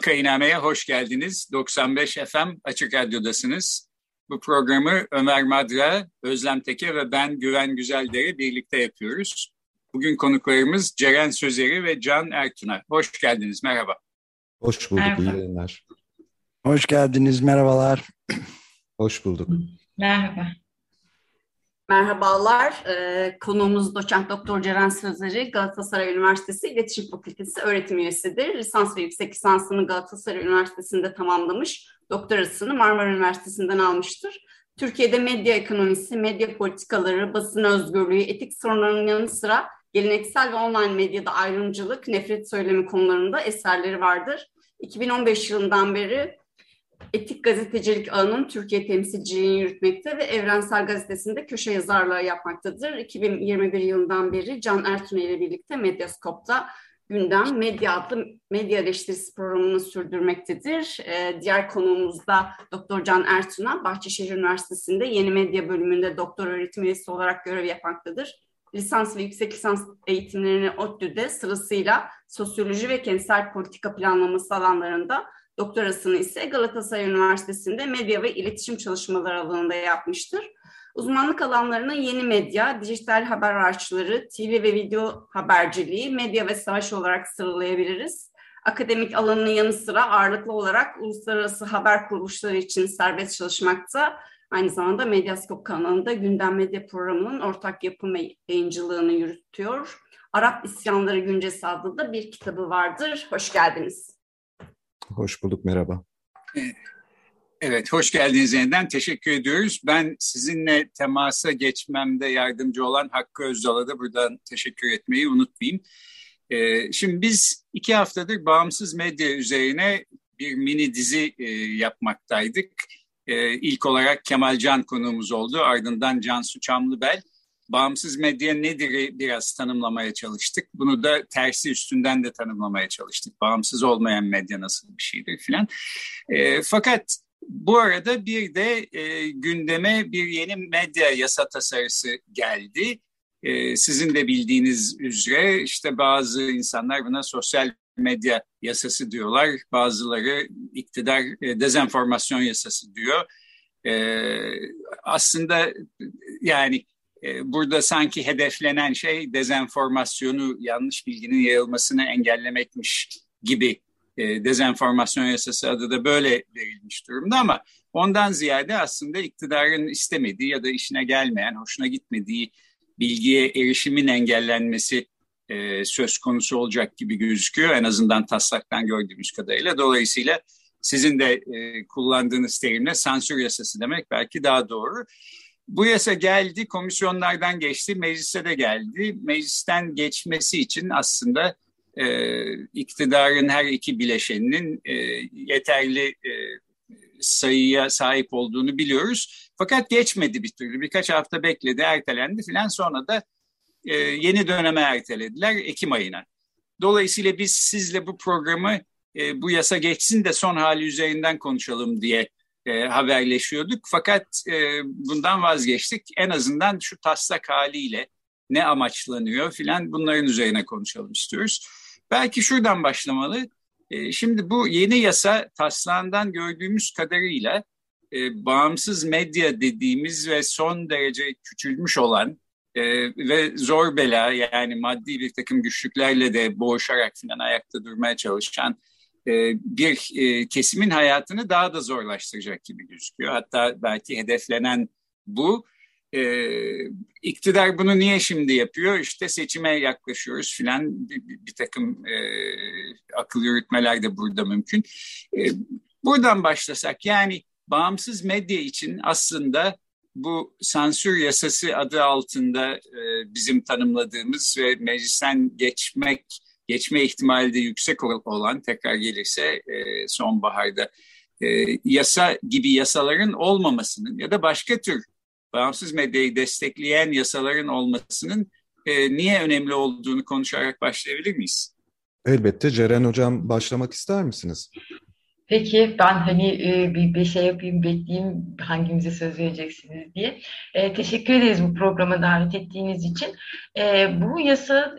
Vakainame'ye hoş geldiniz. 95 FM Açık Radyo'dasınız. Bu programı Ömer Madra, Özlem Teke ve ben Güven Güzeldere birlikte yapıyoruz. Bugün konuklarımız Ceren Sözeri ve Can Ertun'a. Hoş geldiniz, merhaba. Hoş bulduk, merhaba. iyi yayınlar. Hoş geldiniz, merhabalar. Hoş bulduk. Merhaba. Merhabalar. Ee, konuğumuz doçent doktor Ceren Sözleri Galatasaray Üniversitesi İletişim Fakültesi öğretim üyesidir. Lisans ve yüksek lisansını Galatasaray Üniversitesi'nde tamamlamış. Doktorasını Marmara Üniversitesi'nden almıştır. Türkiye'de medya ekonomisi, medya politikaları, basın özgürlüğü, etik sorunlarının yanı sıra geleneksel ve online medyada ayrımcılık, nefret söylemi konularında eserleri vardır. 2015 yılından beri Etik Gazetecilik Ağı'nın Türkiye temsilciliğini yürütmekte ve Evrensel Gazetesi'nde köşe yazarlığı yapmaktadır. 2021 yılından beri Can Ertuğrul ile birlikte Medyaskop'ta gündem medya adlı medya eleştirisi programını sürdürmektedir. Ee, diğer konuğumuz da Doktor Can Ertuğrul, Bahçeşehir Üniversitesi'nde yeni medya bölümünde doktor öğretim üyesi olarak görev yapmaktadır. Lisans ve yüksek lisans eğitimlerini ODTÜ'de sırasıyla sosyoloji ve kentsel politika planlaması alanlarında Doktorasını ise Galatasaray Üniversitesi'nde medya ve iletişim çalışmaları alanında yapmıştır. Uzmanlık alanlarına yeni medya, dijital haber araçları, TV ve video haberciliği, medya ve savaş olarak sıralayabiliriz. Akademik alanının yanı sıra ağırlıklı olarak uluslararası haber kuruluşları için serbest çalışmakta. Aynı zamanda Medyaskop kanalında Gündem Medya programının ortak yapım yayıncılığını yürütüyor. Arap İsyanları Güncesi adlı da bir kitabı vardır. Hoş geldiniz. Hoş bulduk, merhaba. Evet, hoş geldiniz yeniden. Teşekkür ediyoruz. Ben sizinle temasa geçmemde yardımcı olan Hakkı Özdal'a da buradan teşekkür etmeyi unutmayayım. Ee, şimdi biz iki haftadır bağımsız medya üzerine bir mini dizi e, yapmaktaydık. Ee, ilk olarak Kemal Can konuğumuz oldu. Ardından Cansu Çamlıbel bağımsız medya nedir biraz tanımlamaya çalıştık. Bunu da tersi üstünden de tanımlamaya çalıştık. Bağımsız olmayan medya nasıl bir şeydir filan. E, fakat bu arada bir de e, gündeme bir yeni medya yasa tasarısı geldi. E, sizin de bildiğiniz üzere işte bazı insanlar buna sosyal medya yasası diyorlar. Bazıları iktidar e, dezenformasyon yasası diyor. E, aslında yani burada sanki hedeflenen şey dezenformasyonu, yanlış bilginin yayılmasını engellemekmiş gibi e, dezenformasyon yasası adı da böyle verilmiş durumda ama ondan ziyade aslında iktidarın istemediği ya da işine gelmeyen, hoşuna gitmediği bilgiye erişimin engellenmesi e, söz konusu olacak gibi gözüküyor. En azından taslaktan gördüğümüz kadarıyla. Dolayısıyla sizin de e, kullandığınız terimle sansür yasası demek belki daha doğru. Bu yasa geldi, komisyonlardan geçti, meclise de geldi. Meclisten geçmesi için aslında e, iktidarın her iki bileşeninin e, yeterli e, sayıya sahip olduğunu biliyoruz. Fakat geçmedi bir türlü. Birkaç hafta bekledi, ertelendi filan. Sonra da e, yeni döneme ertelediler Ekim ayına. Dolayısıyla biz sizle bu programı e, bu yasa geçsin de son hali üzerinden konuşalım diye e, haberleşiyorduk. Fakat e, bundan vazgeçtik. En azından şu taslak haliyle ne amaçlanıyor filan bunların üzerine konuşalım istiyoruz. Belki şuradan başlamalı. E, şimdi bu yeni yasa taslağından gördüğümüz kadarıyla e, bağımsız medya dediğimiz ve son derece küçülmüş olan e, ve zor bela yani maddi bir takım güçlüklerle de boğuşarak falan ayakta durmaya çalışan bir e, kesimin hayatını daha da zorlaştıracak gibi gözüküyor. Hatta belki hedeflenen bu. E, iktidar bunu niye şimdi yapıyor? İşte seçime yaklaşıyoruz filan bir, bir, takım e, akıl yürütmeler de burada mümkün. E, buradan başlasak yani bağımsız medya için aslında bu sansür yasası adı altında e, bizim tanımladığımız ve meclisten geçmek geçme ihtimali de yüksek olan tekrar gelirse e, sonbaharda e, yasa gibi yasaların olmamasının ya da başka tür bağımsız medyayı destekleyen yasaların olmasının e, niye önemli olduğunu konuşarak başlayabilir miyiz? Elbette. Ceren Hocam başlamak ister misiniz? Peki ben hani e, bir, bir şey yapayım bekleyeyim hangimize söz vereceksiniz diye. E, teşekkür ederiz bu programa davet ettiğiniz için. E, bu yasa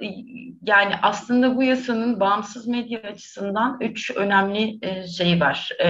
yani aslında bu yasanın bağımsız medya açısından üç önemli e, şey var. E,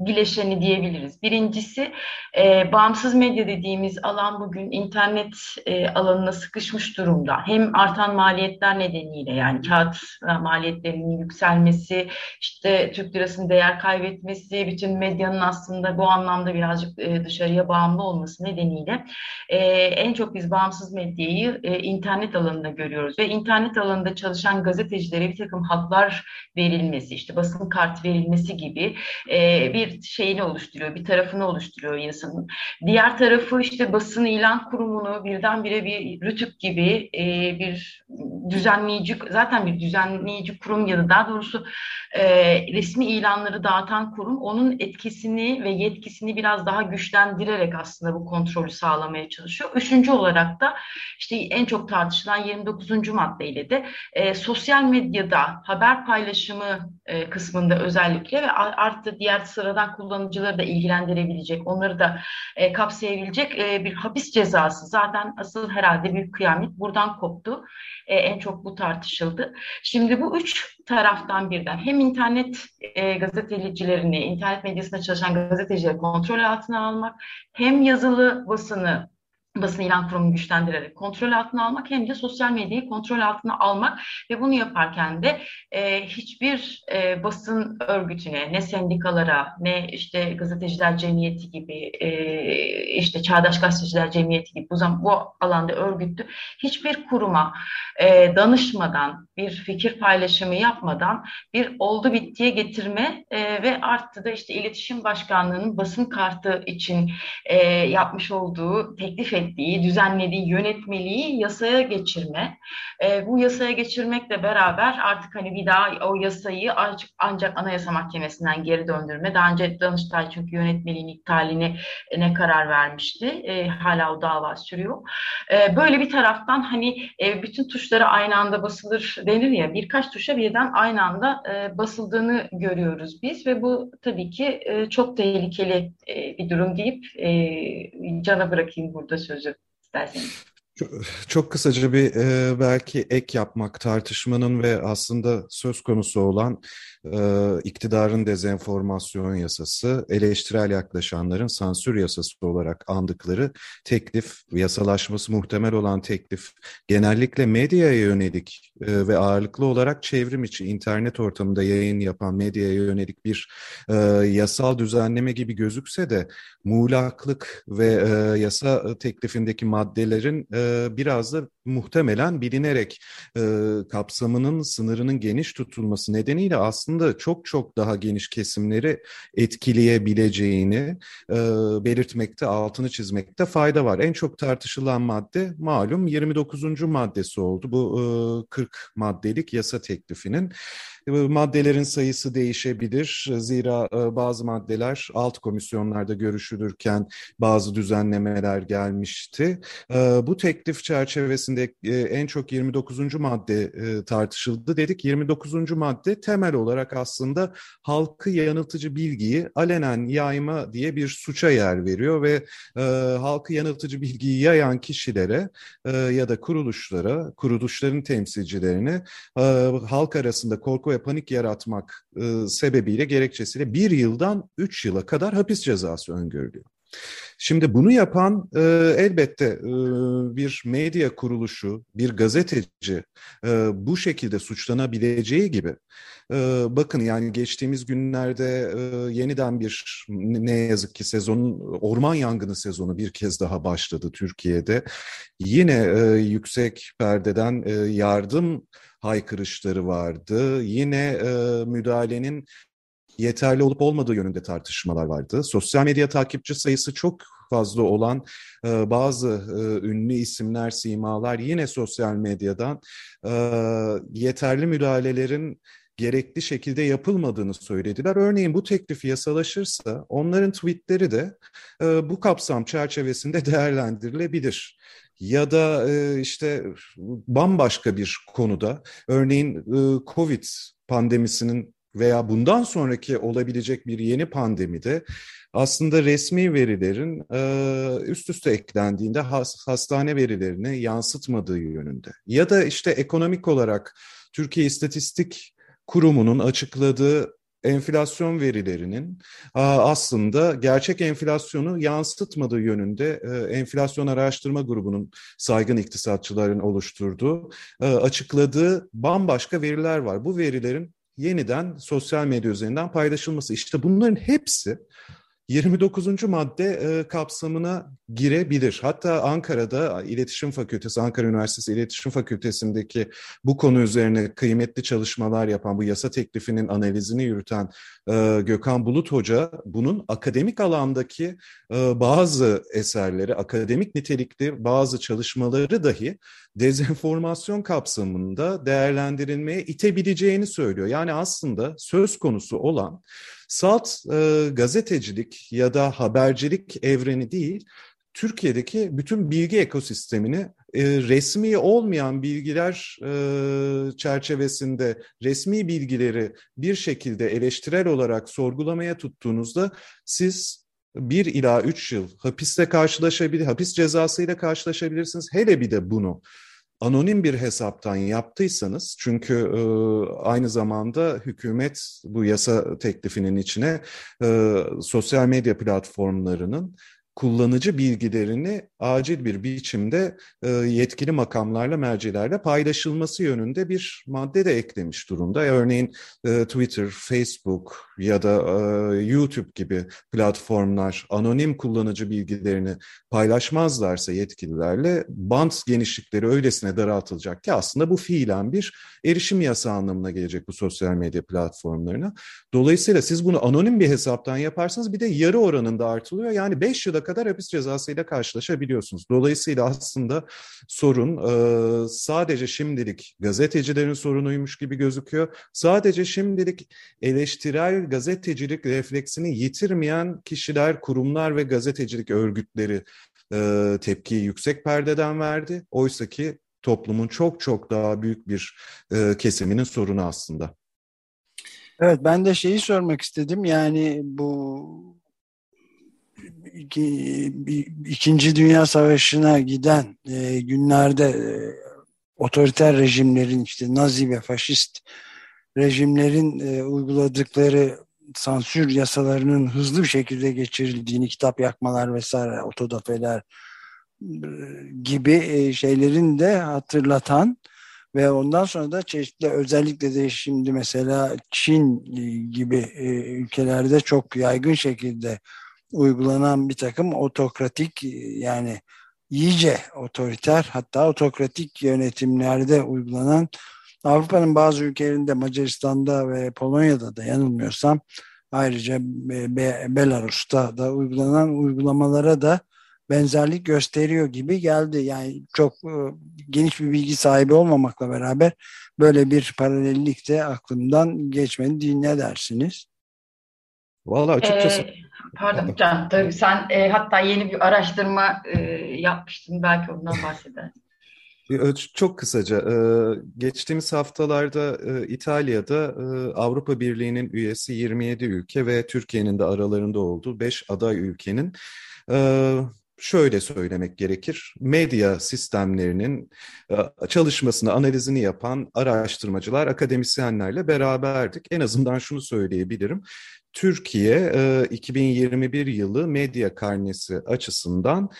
bileşeni diyebiliriz. Birincisi e, bağımsız medya dediğimiz alan bugün internet e, alanına sıkışmış durumda. Hem artan maliyetler nedeniyle yani kağıt maliyetlerinin yükselmesi, işte Türk lirasının değer kaybetmesi, bütün medyanın aslında bu anlamda birazcık e, dışarıya bağımlı olması nedeniyle e, en çok biz bağımsız medyayı e, internet alanında görüyoruz ve internet alanında çalışan gazetecilere bir takım haklar verilmesi, işte basın kartı verilmesi gibi e, bir şeyini oluşturuyor, bir tarafını oluşturuyor yasanın. Diğer tarafı işte basın ilan kurumunu birdenbire bir rütük gibi e, bir düzenleyici, zaten bir düzenleyici kurum ya da daha doğrusu e, resmi ilanları dağıtan kurum onun etkisini ve yetkisini biraz daha güçlendirerek aslında bu kontrolü sağlamaya çalışıyor. Üçüncü olarak da işte en çok tartışılan 29. maddeyle de e, sosyal medyada haber paylaşımı e, kısmında özellikle ve artı diğer sıradan kullanıcıları da ilgilendirebilecek, onları da e, kapsayabilecek e, bir hapis cezası. Zaten asıl herhalde bir kıyamet buradan koptu. E, en çok bu tartışıldı. Şimdi bu üç taraftan birden hem internet e, gazetecilerini, internet medyasında çalışan gazetecileri kontrol altına almak, hem yazılı basını basın ilan kurumunu güçlendirerek kontrol altına almak hem de sosyal medyayı kontrol altına almak ve bunu yaparken de e, hiçbir e, basın örgütüne ne sendikalara ne işte gazeteciler cemiyeti gibi e, işte çağdaş gazeteciler cemiyeti gibi bu, zaman, bu alanda örgütlü hiçbir kuruma e, danışmadan bir fikir paylaşımı yapmadan bir oldu bittiye getirme e, ve arttı da işte iletişim başkanlığının basın kartı için e, yapmış olduğu teklif ettiği, düzenlediği yönetmeliği yasaya geçirme. E, bu yasaya geçirmekle beraber artık hani bir daha o yasayı ancak, Anayasa Mahkemesi'nden geri döndürme. Daha önce Danıştay çünkü yönetmeliğin iptaline ne karar vermişti. E, hala o dava sürüyor. E, böyle bir taraftan hani e, bütün tuşlara aynı anda basılır denir ya birkaç tuşa birden aynı anda e, basıldığını görüyoruz biz ve bu tabii ki e, çok tehlikeli e, bir durum deyip e, cana bırakayım burada sözü isterseniz. Çok kısaca bir e, belki ek yapmak tartışmanın ve aslında söz konusu olan e, iktidarın dezenformasyon yasası, eleştirel yaklaşanların sansür yasası olarak andıkları teklif, yasalaşması muhtemel olan teklif genellikle medyaya yönelik e, ve ağırlıklı olarak çevrim içi internet ortamında yayın yapan medyaya yönelik bir e, yasal düzenleme gibi gözükse de muğlaklık ve e, yasa teklifindeki maddelerin biraz da muhtemelen bilinerek kapsamının sınırının geniş tutulması nedeniyle aslında çok çok daha geniş kesimleri etkileyebileceğini e, belirtmekte, altını çizmekte fayda var. En çok tartışılan madde malum 29. maddesi oldu. Bu e, 40 maddelik yasa teklifinin. Maddelerin sayısı değişebilir. Zira e, bazı maddeler alt komisyonlarda görüşülürken bazı düzenlemeler gelmişti. E, bu teklif çerçevesinde e, en çok 29. madde tartışıldı. Dedik 29. madde temel olarak aslında halkı yanıltıcı bilgiyi alenen yayma diye bir suça yer veriyor ve halkı yanıltıcı bilgiyi yayan kişilere ya da kuruluşlara, kuruluşların temsilcilerine halk arasında korku ve panik yaratmak e, sebebiyle gerekçesiyle bir yıldan üç yıla kadar hapis cezası öngörülüyor. Şimdi bunu yapan e, elbette e, bir medya kuruluşu, bir gazeteci e, bu şekilde suçlanabileceği gibi e, bakın yani geçtiğimiz günlerde e, yeniden bir ne yazık ki sezonun orman yangını sezonu bir kez daha başladı Türkiye'de. Yine e, yüksek perdeden e, yardım haykırışları vardı. Yine e, müdahalenin yeterli olup olmadığı yönünde tartışmalar vardı. Sosyal medya takipçi sayısı çok fazla olan e, bazı e, ünlü isimler, simalar yine sosyal medyadan e, yeterli müdahalelerin gerekli şekilde yapılmadığını söylediler. Örneğin bu teklif yasalaşırsa onların tweetleri de e, bu kapsam çerçevesinde değerlendirilebilir. Ya da işte bambaşka bir konuda örneğin Covid pandemisinin veya bundan sonraki olabilecek bir yeni pandemide aslında resmi verilerin üst üste eklendiğinde hastane verilerini yansıtmadığı yönünde. Ya da işte ekonomik olarak Türkiye İstatistik Kurumu'nun açıkladığı enflasyon verilerinin aslında gerçek enflasyonu yansıtmadığı yönünde e, enflasyon araştırma grubunun saygın iktisatçıların oluşturduğu e, açıkladığı bambaşka veriler var. Bu verilerin yeniden sosyal medya üzerinden paylaşılması. İşte bunların hepsi 29. madde e, kapsamına girebilir. Hatta Ankara'da İletişim Fakültesi, Ankara Üniversitesi İletişim Fakültesi'ndeki bu konu üzerine kıymetli çalışmalar yapan, bu yasa teklifinin analizini yürüten e, Gökhan Bulut Hoca, bunun akademik alandaki e, bazı eserleri, akademik nitelikli bazı çalışmaları dahi dezenformasyon kapsamında değerlendirilmeye itebileceğini söylüyor. Yani aslında söz konusu olan salt e, gazetecilik ya da habercilik evreni değil, Türkiye'deki bütün bilgi ekosistemini e, resmi olmayan bilgiler e, çerçevesinde resmi bilgileri bir şekilde eleştirel olarak sorgulamaya tuttuğunuzda siz bir ila üç yıl hapiste karşılaşabilir, hapis cezasıyla karşılaşabilirsiniz. Hele bir de bunu anonim bir hesaptan yaptıysanız çünkü e, aynı zamanda hükümet bu yasa teklifinin içine e, sosyal medya platformlarının kullanıcı bilgilerini acil bir biçimde e, yetkili makamlarla, mercilerle paylaşılması yönünde bir madde de eklemiş durumda. Örneğin e, Twitter, Facebook ya da e, YouTube gibi platformlar anonim kullanıcı bilgilerini paylaşmazlarsa yetkililerle bant genişlikleri öylesine daraltılacak ki aslında bu fiilen bir erişim yasağı anlamına gelecek bu sosyal medya platformlarına. Dolayısıyla siz bunu anonim bir hesaptan yaparsanız bir de yarı oranında artılıyor. Yani 5 yıla kadar hapis cezasıyla karşılaşabiliyorsunuz. Dolayısıyla aslında sorun e, sadece şimdilik gazetecilerin sorunuymuş gibi gözüküyor. Sadece şimdilik eleştirel gazetecilik refleksini yitirmeyen kişiler, kurumlar ve gazetecilik örgütleri e, tepkiyi yüksek perdeden verdi. Oysa ki toplumun çok çok daha büyük bir e, kesiminin sorunu aslında. Evet ben de şeyi sormak istedim yani bu İkinci Dünya Savaşı'na giden e, günlerde e, otoriter rejimlerin işte Nazi ve faşist rejimlerin e, uyguladıkları sansür yasalarının hızlı bir şekilde geçirildiğini, kitap yakmalar vesaire, otodafeler gibi şeylerin de hatırlatan ve ondan sonra da çeşitli özellikle de şimdi mesela Çin gibi ülkelerde çok yaygın şekilde uygulanan bir takım otokratik yani iyice otoriter hatta otokratik yönetimlerde uygulanan Avrupa'nın bazı ülkelerinde Macaristan'da ve Polonya'da da yanılmıyorsam ayrıca Belarus'ta da uygulanan uygulamalara da benzerlik gösteriyor gibi geldi. Yani çok e, geniş bir bilgi sahibi olmamakla beraber böyle bir paralellik de aklımdan geçmedi ne dersiniz? Valla açıkçası ee, Pardon Can, tabii sen e, hatta yeni bir araştırma e, yapmıştın. Belki ondan bahsedersin. Çok kısaca, geçtiğimiz haftalarda İtalya'da Avrupa Birliği'nin üyesi 27 ülke ve Türkiye'nin de aralarında olduğu 5 aday ülkenin şöyle söylemek gerekir. Medya sistemlerinin çalışmasını, analizini yapan araştırmacılar, akademisyenlerle beraberdik. En azından şunu söyleyebilirim. Türkiye 2021 yılı medya karnesi açısından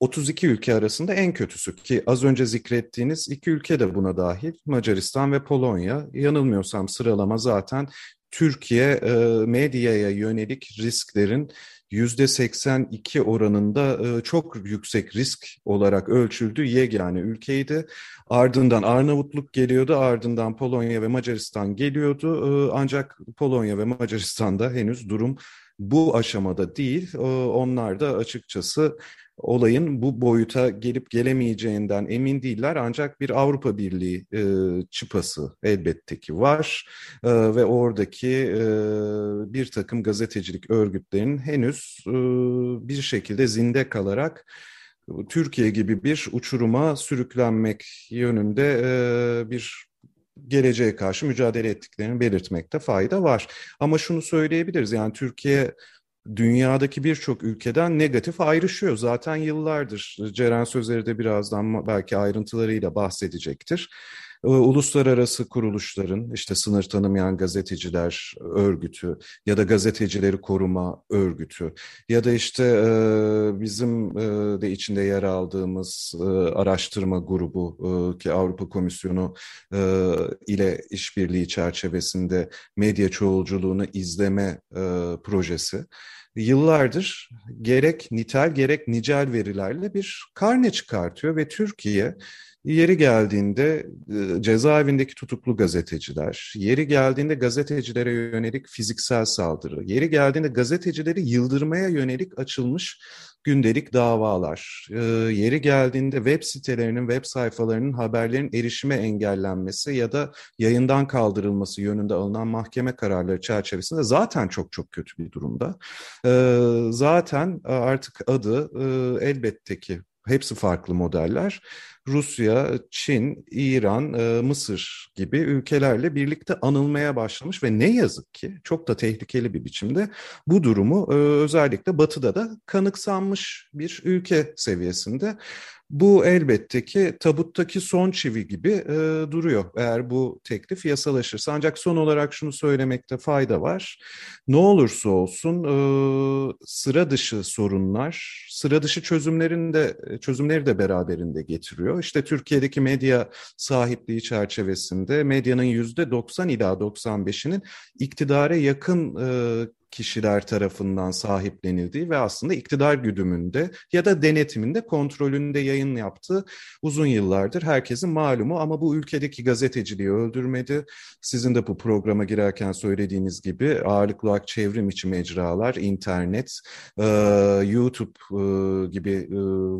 32 ülke arasında en kötüsü ki az önce zikrettiğiniz iki ülke de buna dahil Macaristan ve Polonya. Yanılmıyorsam sıralama zaten Türkiye medyaya yönelik risklerin %82 oranında e, çok yüksek risk olarak ölçüldü yegane ülkeydi. Ardından Arnavutluk geliyordu, ardından Polonya ve Macaristan geliyordu. E, ancak Polonya ve Macaristan'da henüz durum bu aşamada değil. Onlar da açıkçası olayın bu boyuta gelip gelemeyeceğinden emin değiller ancak bir Avrupa Birliği e, çıpası elbette ki var e, ve oradaki e, bir takım gazetecilik örgütlerinin henüz e, bir şekilde zinde kalarak Türkiye gibi bir uçuruma sürüklenmek yönünde e, bir geleceğe karşı mücadele ettiklerini belirtmekte fayda var. Ama şunu söyleyebiliriz yani Türkiye dünyadaki birçok ülkeden negatif ayrışıyor. Zaten yıllardır Ceren Sözleri de birazdan belki ayrıntılarıyla bahsedecektir. Uluslararası kuruluşların işte sınır tanımayan gazeteciler örgütü ya da gazetecileri koruma örgütü ya da işte bizim de içinde yer aldığımız araştırma grubu ki Avrupa Komisyonu ile işbirliği çerçevesinde medya çoğulculuğunu izleme projesi yıllardır gerek nitel gerek nicel verilerle bir karne çıkartıyor ve Türkiye Yeri geldiğinde e, cezaevindeki tutuklu gazeteciler, yeri geldiğinde gazetecilere yönelik fiziksel saldırı, yeri geldiğinde gazetecileri yıldırmaya yönelik açılmış gündelik davalar, e, yeri geldiğinde web sitelerinin, web sayfalarının haberlerin erişime engellenmesi ya da yayından kaldırılması yönünde alınan mahkeme kararları çerçevesinde zaten çok çok kötü bir durumda. E, zaten artık adı elbette ki hepsi farklı modeller. Rusya, Çin, İran, e, Mısır gibi ülkelerle birlikte anılmaya başlamış ve ne yazık ki çok da tehlikeli bir biçimde bu durumu e, özellikle Batı'da da kanıksanmış bir ülke seviyesinde. Bu elbette ki tabuttaki son çivi gibi e, duruyor eğer bu teklif yasalaşırsa. Ancak son olarak şunu söylemekte fayda var. Ne olursa olsun e, sıra dışı sorunlar, sıra dışı çözümlerin de çözümleri de beraberinde getiriyor. İşte Türkiye'deki medya sahipliği çerçevesinde medyanın yüzde 90 ila 95'inin iktidara yakın e, kişiler tarafından sahiplenildiği ve aslında iktidar güdümünde ya da denetiminde kontrolünde yayın yaptığı uzun yıllardır herkesin malumu ama bu ülkedeki gazeteciliği öldürmedi. Sizin de bu programa girerken söylediğiniz gibi ağırlıklı olarak çevrim içi mecralar, internet, e, YouTube e, gibi e,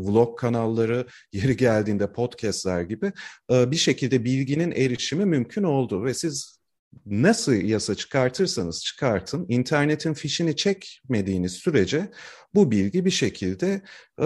vlog kanalları, yeri geldiğinde podcastler gibi bir şekilde bilginin erişimi mümkün oldu ve siz nasıl yasa çıkartırsanız çıkartın, internetin fişini çekmediğiniz sürece bu bilgi bir şekilde e,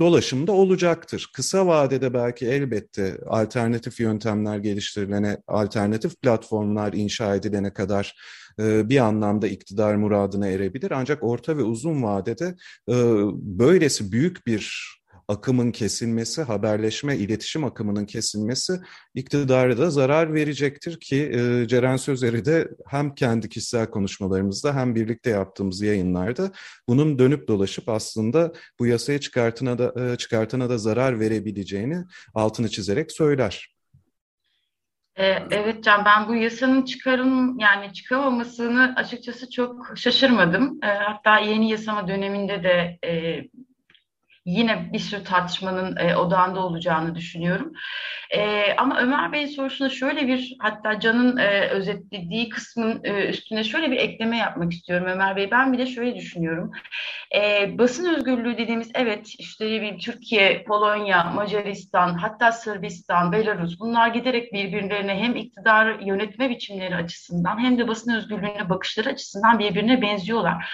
dolaşımda olacaktır. Kısa vadede belki elbette alternatif yöntemler geliştirilene, alternatif platformlar inşa edilene kadar e, bir anlamda iktidar muradına erebilir. Ancak orta ve uzun vadede e, böylesi büyük bir akımın kesilmesi, haberleşme, iletişim akımının kesilmesi iktidara da zarar verecektir ki e, Ceren Sözer'i de hem kendi kişisel konuşmalarımızda hem birlikte yaptığımız yayınlarda bunun dönüp dolaşıp aslında bu yasaya çıkartına da, e, çıkartana da zarar verebileceğini altını çizerek söyler. E, evet Can, ben bu yasanın çıkarım yani çıkamamasını açıkçası çok şaşırmadım. E, hatta yeni yasama döneminde de yine bir sürü tartışmanın e, odağında olacağını düşünüyorum. E, ama Ömer Bey'in sorusuna şöyle bir hatta Can'ın e, özetlediği kısmın e, üstüne şöyle bir ekleme yapmak istiyorum Ömer Bey. Ben bir de şöyle düşünüyorum. E, basın özgürlüğü dediğimiz evet işte bir Türkiye, Polonya, Macaristan hatta Sırbistan, Belarus bunlar giderek birbirlerine hem iktidar yönetme biçimleri açısından hem de basın özgürlüğüne bakışları açısından birbirine benziyorlar.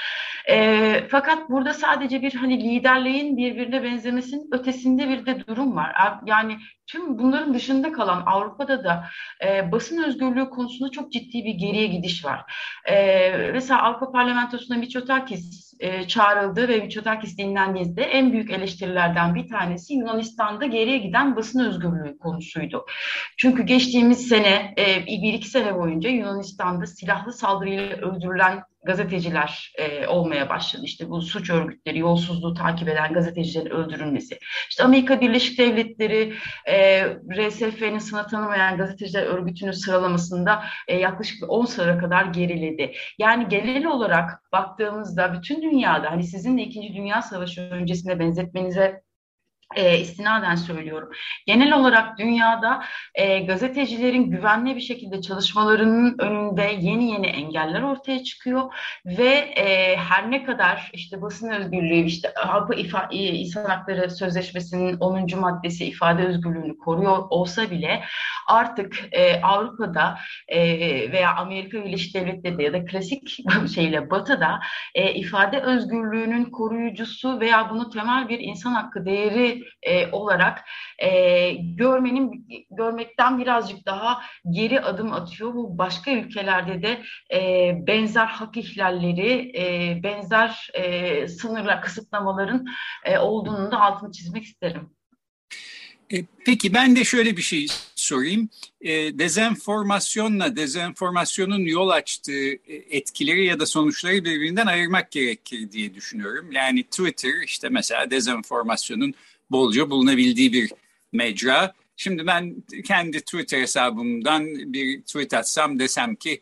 E, fakat burada sadece bir hani liderliğin birbirine benzemesinin ötesinde bir de durum var. Yani tüm bunların dışında kalan Avrupa'da da e, basın özgürlüğü konusunda çok ciddi bir geriye gidiş var. E, mesela Avrupa Parlamentosu'na Mitsotakis e, çağrıldı ve Mitsotakis dinlendiğinde en büyük eleştirilerden bir tanesi Yunanistan'da geriye giden basın özgürlüğü konusuydu. Çünkü geçtiğimiz sene, e, bir iki sene boyunca Yunanistan'da silahlı saldırıyla öldürülen gazeteciler e, olmaya başladı. İşte bu suç örgütleri, yolsuzluğu takip eden gazetecilerin öldürülmesi. İşte Amerika Birleşik Devletleri e, RSF'nin sınır tanımayan gazeteciler örgütünün sıralamasında e, yaklaşık 10 sıra kadar geriledi. Yani genel olarak baktığımızda bütün dünyada hani sizin de İkinci Dünya Savaşı öncesinde benzetmenize e, istinaden söylüyorum. Genel olarak dünyada e, gazetecilerin güvenli bir şekilde çalışmalarının önünde yeni yeni engeller ortaya çıkıyor ve e, her ne kadar işte basın özgürlüğü, işte Avrupa İfa, e, İnsan Hakları Sözleşmesi'nin 10. maddesi ifade özgürlüğünü koruyor olsa bile artık e, Avrupa'da e, veya Amerika Birleşik Devletleri'de ya da klasik şeyle Batı'da e, ifade özgürlüğünün koruyucusu veya bunu temel bir insan hakkı değeri e, olarak e, görmenin görmekten birazcık daha geri adım atıyor. Bu başka ülkelerde de e, benzer hak ihlalleri, e, benzer e, sınırlar, kısıtlamaların e, olduğunu da altını çizmek isterim. E, peki ben de şöyle bir şey sorayım. E, dezenformasyonla dezenformasyonun yol açtığı e, etkileri ya da sonuçları birbirinden ayırmak gerekir diye düşünüyorum. Yani Twitter işte mesela dezenformasyonun bolca bulunabildiği bir mecra. Şimdi ben kendi Twitter hesabımdan bir tweet atsam desem ki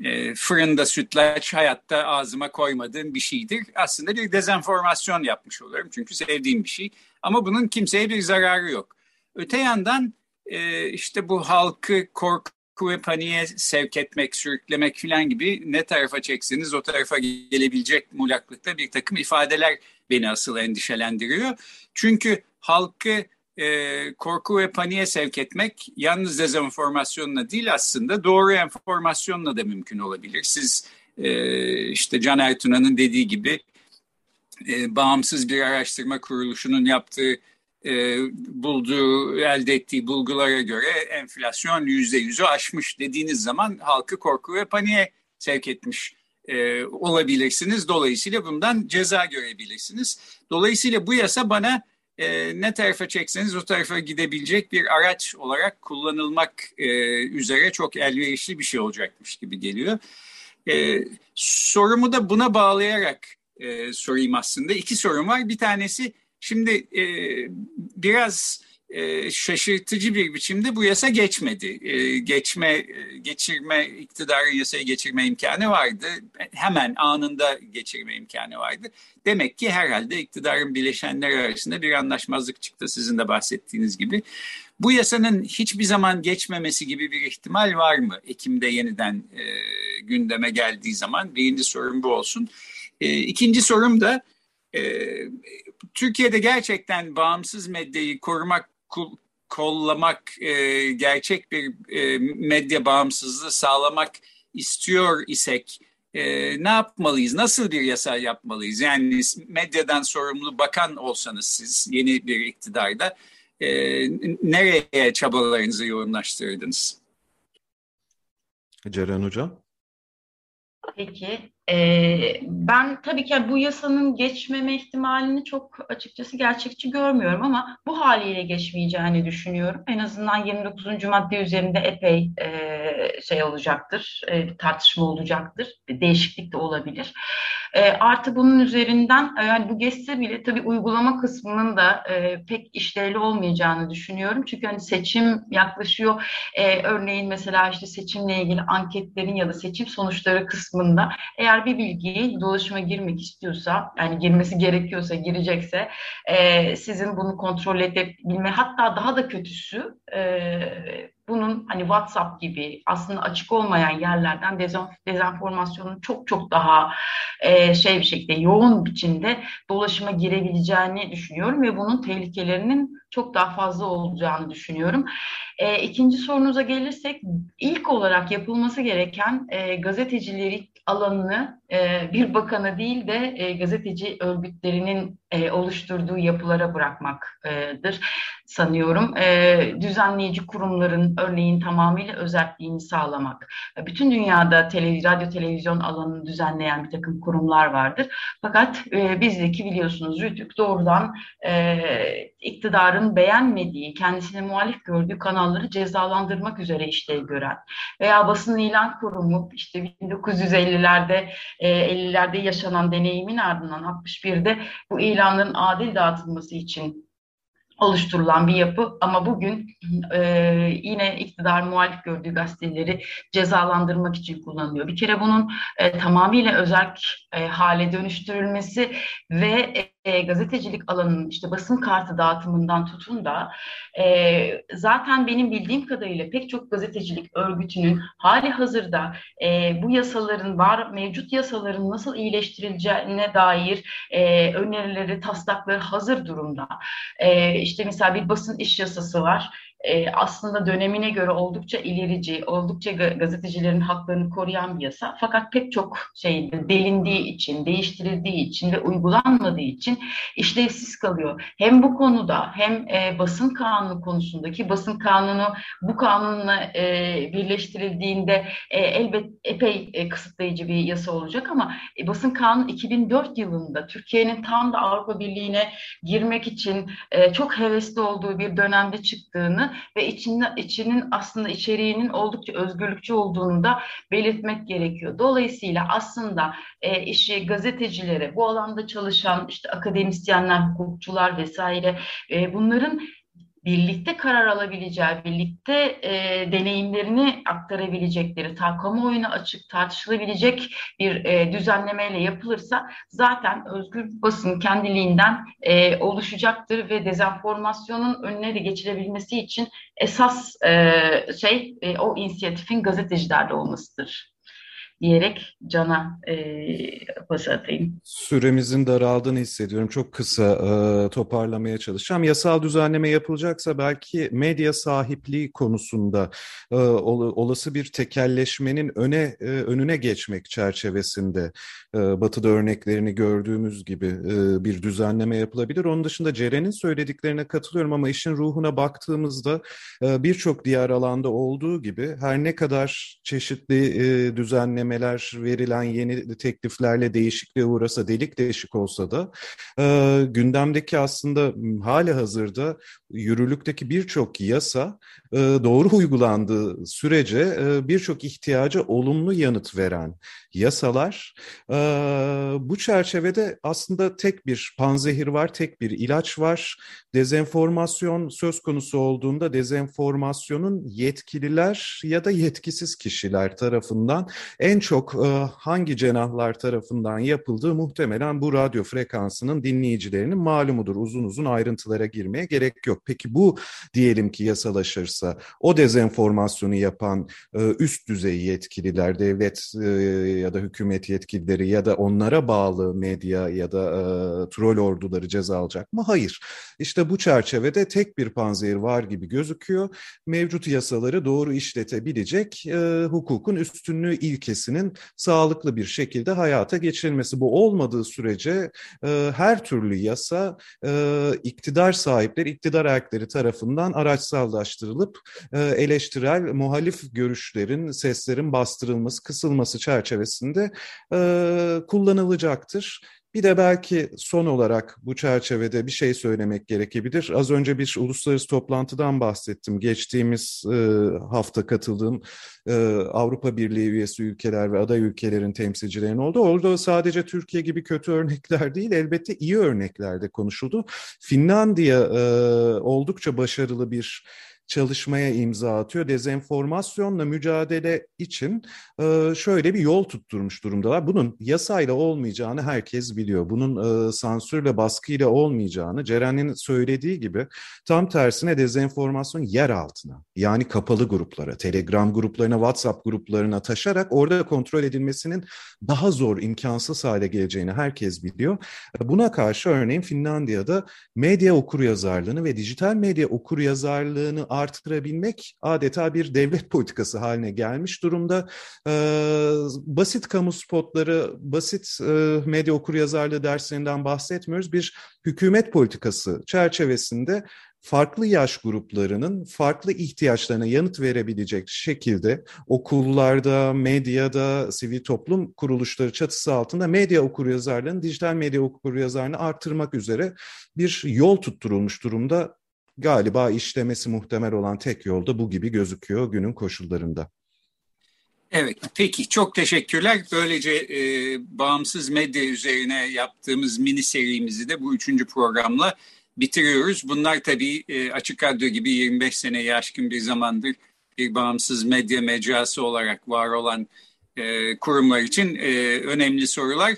e, fırında sütlaç hayatta ağzıma koymadığım bir şeydir. Aslında bir dezenformasyon yapmış oluyorum çünkü sevdiğim bir şey. Ama bunun kimseye bir zararı yok. Öte yandan e, işte bu halkı korku ve paniğe sevk etmek, sürüklemek filan gibi ne tarafa çekseniz o tarafa gelebilecek mulaklıkta bir takım ifadeler beni asıl endişelendiriyor. Çünkü halkı e, korku ve paniğe sevk etmek yalnız dezenformasyonla değil aslında doğru enformasyonla da mümkün olabilir. Siz e, işte Can Ertuna'nın dediği gibi e, bağımsız bir araştırma kuruluşunun yaptığı e, bulduğu, elde ettiği bulgulara göre enflasyon yüzde yüzü aşmış dediğiniz zaman halkı korku ve paniğe sevk etmiş e, olabilirsiniz. Dolayısıyla bundan ceza görebilirsiniz. Dolayısıyla bu yasa bana e, ne tarafa çekseniz o tarafa gidebilecek bir araç olarak kullanılmak e, üzere çok elverişli bir şey olacakmış gibi geliyor. E, sorumu da buna bağlayarak e, sorayım aslında. İki sorum var. Bir tanesi şimdi e, biraz e, şaşırtıcı bir biçimde bu yasa geçmedi. E, geçme, geçirme, iktidarın yasayı geçirme imkanı vardı. Hemen anında geçirme imkanı vardı. Demek ki herhalde iktidarın bileşenler arasında bir anlaşmazlık çıktı sizin de bahsettiğiniz gibi. Bu yasanın hiçbir zaman geçmemesi gibi bir ihtimal var mı? Ekim'de yeniden e, gündeme geldiği zaman birinci sorum bu olsun. E, ikinci sorum da e, Türkiye'de gerçekten bağımsız medyayı korumak kollamak, e, gerçek bir e, medya bağımsızlığı sağlamak istiyor isek e, ne yapmalıyız? Nasıl bir yasa yapmalıyız? Yani medyadan sorumlu bakan olsanız siz yeni bir iktidarda e, nereye çabalarınızı yoğunlaştırdınız? Ceren Hocam. Peki. Ee, ben tabii ki bu yasanın geçmeme ihtimalini çok açıkçası gerçekçi görmüyorum ama bu haliyle geçmeyeceğini düşünüyorum. En azından 29. madde üzerinde epey e, şey olacaktır, e, tartışma olacaktır, değişiklik de olabilir. E, artı bunun üzerinden e, yani bu geçse bile tabii uygulama kısmının da e, pek işlevli olmayacağını düşünüyorum. Çünkü hani seçim yaklaşıyor. E, örneğin mesela işte seçimle ilgili anketlerin ya da seçim sonuçları kısmında eğer bir bilgi dolaşıma girmek istiyorsa yani girmesi gerekiyorsa girecekse e, sizin bunu kontrol edebilme hatta daha da kötüsü e, bunun hani WhatsApp gibi aslında açık olmayan yerlerden dezenformasyonun çok çok daha e, şey bir şekilde yoğun biçimde dolaşıma girebileceğini düşünüyorum ve bunun tehlikelerinin çok daha fazla olacağını düşünüyorum. E, ikinci sorunuza gelirsek ilk olarak yapılması gereken e, gazetecileri alanını e, bir bakana değil de e, gazeteci örgütlerinin e, oluşturduğu yapılara bırakmaktır sanıyorum. E, düzenleyici kurumların örneğin tamamıyla özelliğini sağlamak. Bütün dünyada televiz radyo televizyon alanını düzenleyen bir takım kurumlar vardır. Fakat e, bizdeki biliyorsunuz Rütük doğrudan e, iktidarın beğenmediği, kendisine muhalif gördüğü kanalları cezalandırmak üzere işlev gören veya basın ilan kurumu işte 1950'lerde e, 50'lerde yaşanan deneyimin ardından 61'de bu ilanların adil dağıtılması için oluşturulan bir yapı ama bugün e, yine iktidar muhalif gördüğü gazeteleri cezalandırmak için kullanılıyor. Bir kere bunun e, tamamıyla özel e, hale dönüştürülmesi ve e, gazetecilik alanının işte basın kartı dağıtımından tutun da e, zaten benim bildiğim kadarıyla pek çok gazetecilik örgütünün hali hazırda e, bu yasaların var mevcut yasaların nasıl iyileştirileceğine dair e, önerileri, taslakları hazır durumda. E, işte mesela bir basın iş yasası var e, aslında dönemine göre oldukça ilerici, oldukça gazetecilerin haklarını koruyan bir yasa. Fakat pek çok şey delindiği için, değiştirildiği için ve uygulanmadığı için işlevsiz kalıyor. Hem bu konuda hem e, basın kanunu konusundaki basın kanunu bu kanunla e, birleştirildiğinde e, elbet epey e, kısıtlayıcı bir yasa olacak ama e, basın kanunu 2004 yılında Türkiye'nin tam da Avrupa Birliği'ne girmek için e, çok hevesli olduğu bir dönemde çıktığını ve içinde, içinin aslında içeriğinin oldukça özgürlükçü olduğunu da belirtmek gerekiyor. Dolayısıyla aslında e, işi gazetecilere, bu alanda çalışan işte akademisyenler, hukukçular vesaire e, bunların birlikte karar alabileceği, birlikte e, deneyimlerini aktarabilecekleri, ta kamuoyuna açık tartışılabilecek bir e, düzenlemeyle yapılırsa zaten özgür basın kendiliğinden e, oluşacaktır ve dezenformasyonun önüne de geçirebilmesi için esas e, şey e, o inisiyatifin gazetecilerde olmasıdır diyerek Can'a e, pas atayım. Süremizin daraldığını hissediyorum. Çok kısa e, toparlamaya çalışacağım. Yasal düzenleme yapılacaksa belki medya sahipliği konusunda e, olası bir tekelleşmenin öne e, önüne geçmek çerçevesinde e, Batı'da örneklerini gördüğümüz gibi e, bir düzenleme yapılabilir. Onun dışında Ceren'in söylediklerine katılıyorum ama işin ruhuna baktığımızda e, birçok diğer alanda olduğu gibi her ne kadar çeşitli e, düzenleme düzenlemeler, verilen yeni tekliflerle değişikliğe uğrasa, delik deşik olsa da e, gündemdeki aslında hali hazırda yürürlükteki birçok yasa e, doğru uygulandığı sürece e, birçok ihtiyaca olumlu yanıt veren yasalar. E, bu çerçevede aslında tek bir panzehir var, tek bir ilaç var. Dezenformasyon söz konusu olduğunda dezenformasyonun yetkililer ya da yetkisiz kişiler tarafından en çok hangi cenahlar tarafından yapıldığı muhtemelen bu radyo frekansının dinleyicilerinin malumudur. Uzun uzun ayrıntılara girmeye gerek yok. Peki bu diyelim ki yasalaşırsa o dezenformasyonu yapan üst düzey yetkililer, devlet ya da hükümet yetkilileri ya da onlara bağlı medya ya da troll orduları ceza alacak mı? Hayır. İşte bu çerçevede tek bir panzehir var gibi gözüküyor. Mevcut yasaları doğru işletebilecek hukukun üstünlüğü ilkesinin sağlıklı bir şekilde hayata geçirilmesi. Bu olmadığı sürece her türlü yasa iktidar sahipleri, iktidar erkleri tarafından araçsallaştırılıp eleştirel, muhalif görüşlerin, seslerin bastırılması, kısılması çerçevesinde kullanılacaktır. Bir de belki son olarak bu çerçevede bir şey söylemek gerekebilir. Az önce bir uluslararası toplantıdan bahsettim. Geçtiğimiz e, hafta katıldığım e, Avrupa Birliği üyesi ülkeler ve aday ülkelerin temsilcilerinin oldu. Orada sadece Türkiye gibi kötü örnekler değil, elbette iyi örnekler de konuşuldu. Finlandiya e, oldukça başarılı bir çalışmaya imza atıyor. Dezenformasyonla mücadele için e, şöyle bir yol tutturmuş durumdalar. Bunun yasayla olmayacağını herkes biliyor. Bunun e, sansürle, baskıyla olmayacağını, Ceren'in söylediği gibi tam tersine dezenformasyon yer altına, yani kapalı gruplara, Telegram gruplarına, WhatsApp gruplarına taşarak orada kontrol edilmesinin daha zor, imkansız hale geleceğini herkes biliyor. Buna karşı örneğin Finlandiya'da medya okuryazarlığını ve dijital medya okuryazarlığını artırabilmek adeta bir devlet politikası haline gelmiş durumda. Ee, basit kamu spotları, basit e, medya okuryazarlığı derslerinden bahsetmiyoruz. Bir hükümet politikası çerçevesinde farklı yaş gruplarının farklı ihtiyaçlarına yanıt verebilecek şekilde okullarda, medyada, sivil toplum kuruluşları çatısı altında medya okuryazarlığını, dijital medya okuryazarlığını arttırmak üzere bir yol tutturulmuş durumda galiba işlemesi muhtemel olan tek yol da bu gibi gözüküyor günün koşullarında. Evet, peki çok teşekkürler. Böylece e, bağımsız medya üzerine yaptığımız mini serimizi de bu üçüncü programla bitiriyoruz. Bunlar tabii e, Açık Radyo gibi 25 seneye aşkın bir zamandır bir bağımsız medya mecrası olarak var olan e, kurumlar için e, önemli sorular.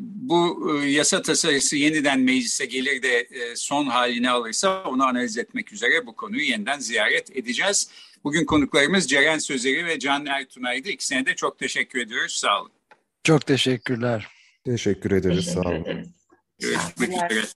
Bu yasa tasarısı yeniden meclise gelir de son halini alırsa onu analiz etmek üzere bu konuyu yeniden ziyaret edeceğiz. Bugün konuklarımız Ceren Sözeri ve Can Ertunay'dı. İkisine de çok teşekkür ediyoruz. Sağ olun. Çok teşekkürler. Teşekkür ederiz. Teşekkür Sağ olun. Görüşmek üzere.